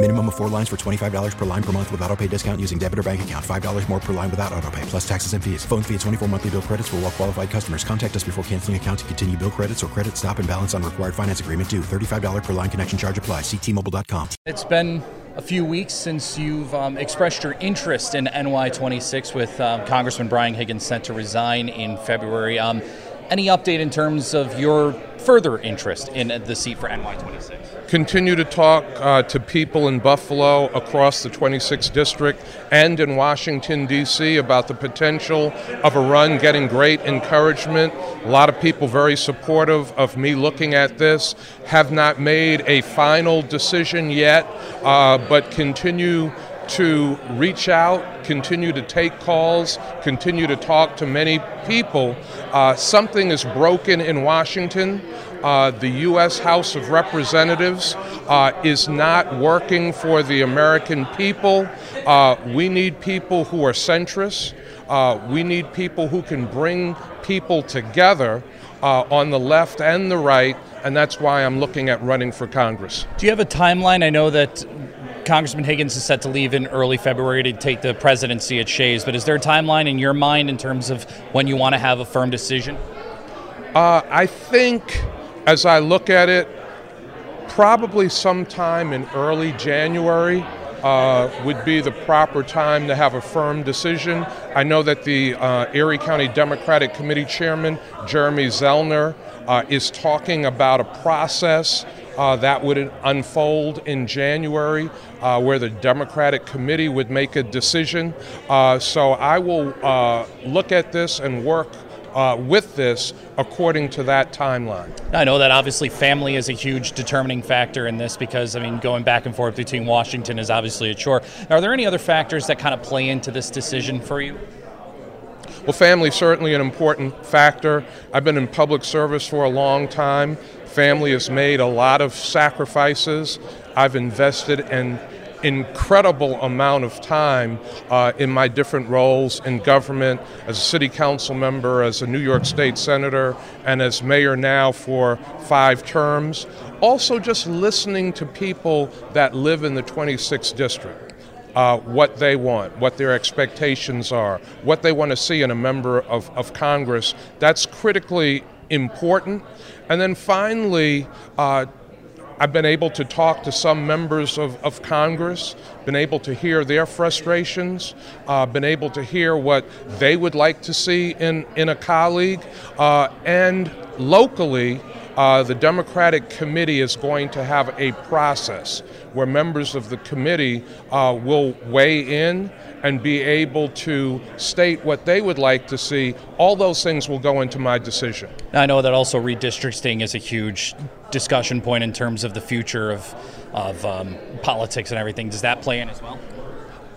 Minimum of four lines for $25 per line per month with auto pay discount using debit or bank account. $5 more per line without auto pay, plus taxes and fees. Phone fee at 24 monthly bill credits for all qualified customers. Contact us before canceling account to continue bill credits or credit stop and balance on required finance agreement due. $35 per line connection charge apply. Ctmobile.com. It's been a few weeks since you've um, expressed your interest in NY26 with um, Congressman Brian Higgins sent to resign in February. Um, any update in terms of your further interest in the seat for NY26? Continue to talk uh, to people in Buffalo, across the 26th district, and in Washington, D.C. about the potential of a run, getting great encouragement. A lot of people very supportive of me looking at this. Have not made a final decision yet, uh, but continue to reach out, continue to take calls, continue to talk to many people. Uh, something is broken in Washington. Uh, the U.S. House of Representatives uh, is not working for the American people. Uh, we need people who are centrists. Uh, we need people who can bring people together uh, on the left and the right, and that's why I'm looking at running for Congress. Do you have a timeline? I know that Congressman Higgins is set to leave in early February to take the presidency at Shea's, but is there a timeline in your mind in terms of when you want to have a firm decision? Uh, I think, as I look at it, probably sometime in early January uh, would be the proper time to have a firm decision. I know that the uh, Erie County Democratic Committee Chairman, Jeremy Zellner, uh, is talking about a process uh, that would unfold in January, uh, where the Democratic Committee would make a decision. Uh, so I will uh, look at this and work. Uh, with this according to that timeline. I know that obviously family is a huge determining factor in this because, I mean, going back and forth between Washington is obviously a chore. Are there any other factors that kind of play into this decision for you? Well, family certainly an important factor. I've been in public service for a long time. Family has made a lot of sacrifices. I've invested an incredible amount of time uh, in my different roles in government as a city council member, as a New York State senator, and as mayor now for five terms. Also, just listening to people that live in the 26th district uh, what they want, what their expectations are, what they want to see in a member of, of Congress. That's critically important. And then finally, uh, I've been able to talk to some members of, of Congress, been able to hear their frustrations, uh, been able to hear what they would like to see in, in a colleague, uh, and locally, uh, the Democratic Committee is going to have a process where members of the committee uh, will weigh in and be able to state what they would like to see. All those things will go into my decision. I know that also redistricting is a huge discussion point in terms of the future of, of um, politics and everything. Does that play in as well?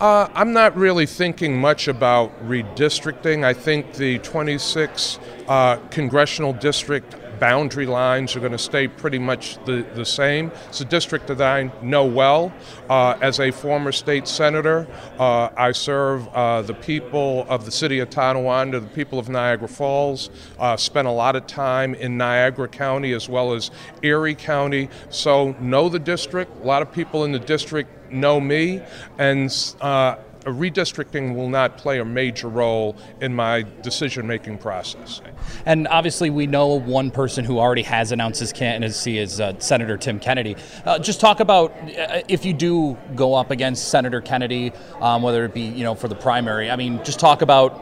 Uh, I'm not really thinking much about redistricting. I think the 26 uh, congressional district boundary lines are going to stay pretty much the, the same. It's a district that I know well. Uh, as a former state senator, uh, I serve uh, the people of the city of Tonawanda, the people of Niagara Falls, uh, spent a lot of time in Niagara County as well as Erie County, so know the district. A lot of people in the district know me, and uh, redistricting will not play a major role in my decision making process. And obviously, we know one person who already has announced his candidacy is uh, Senator Tim Kennedy. Uh, just talk about uh, if you do go up against Senator Kennedy, um, whether it be you know for the primary. I mean, just talk about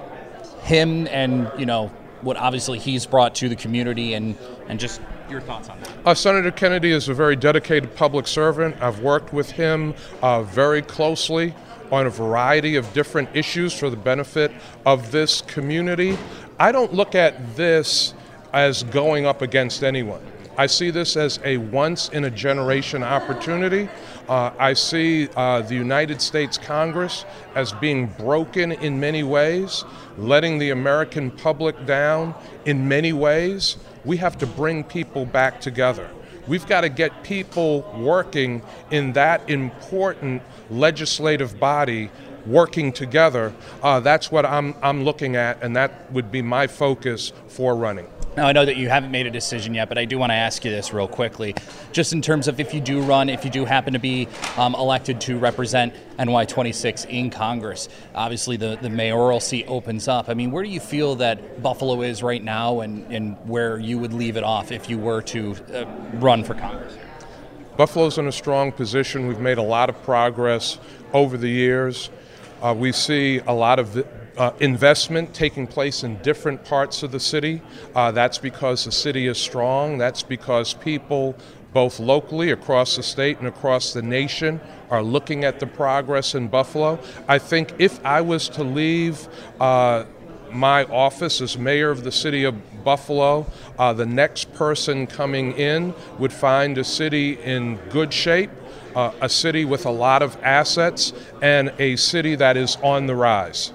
him and you know what obviously he's brought to the community and, and just your thoughts on that? Uh, Senator Kennedy is a very dedicated public servant. I've worked with him uh, very closely on a variety of different issues for the benefit of this community. I don't look at this as going up against anyone. I see this as a once in a generation opportunity. Uh, I see uh, the United States Congress as being broken in many ways, letting the American public down in many ways. We have to bring people back together. We've got to get people working in that important legislative body working together. Uh, that's what I'm, I'm looking at, and that would be my focus for running. Now, I know that you haven't made a decision yet, but I do want to ask you this real quickly. Just in terms of if you do run, if you do happen to be um, elected to represent NY26 in Congress, obviously the, the mayoral seat opens up. I mean, where do you feel that Buffalo is right now and, and where you would leave it off if you were to uh, run for Congress? Buffalo's in a strong position. We've made a lot of progress over the years. Uh, we see a lot of uh, investment taking place in different parts of the city. Uh, that's because the city is strong. That's because people, both locally, across the state, and across the nation, are looking at the progress in Buffalo. I think if I was to leave, uh, my office as mayor of the city of Buffalo, uh, the next person coming in would find a city in good shape, uh, a city with a lot of assets, and a city that is on the rise.